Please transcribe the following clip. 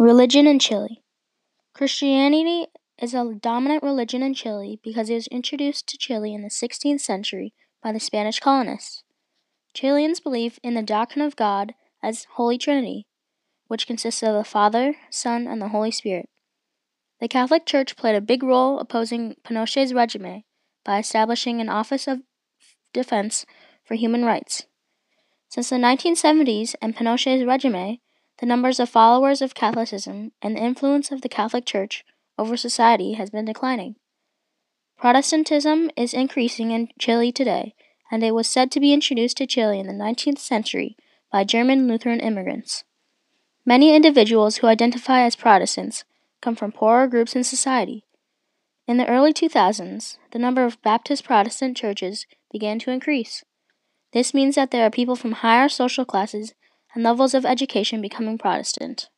Religion in Chile. Christianity is a dominant religion in Chile because it was introduced to Chile in the 16th century by the Spanish colonists. Chileans believe in the doctrine of God as Holy Trinity, which consists of the Father, Son, and the Holy Spirit. The Catholic Church played a big role opposing Pinochet's regime by establishing an Office of Defense for Human Rights. Since the 1970s and Pinochet's regime, the numbers of followers of Catholicism and the influence of the Catholic Church over society has been declining. Protestantism is increasing in Chile today, and it was said to be introduced to Chile in the 19th century by German Lutheran immigrants. Many individuals who identify as Protestants come from poorer groups in society. In the early 2000s, the number of Baptist Protestant churches began to increase. This means that there are people from higher social classes and levels of education becoming Protestant.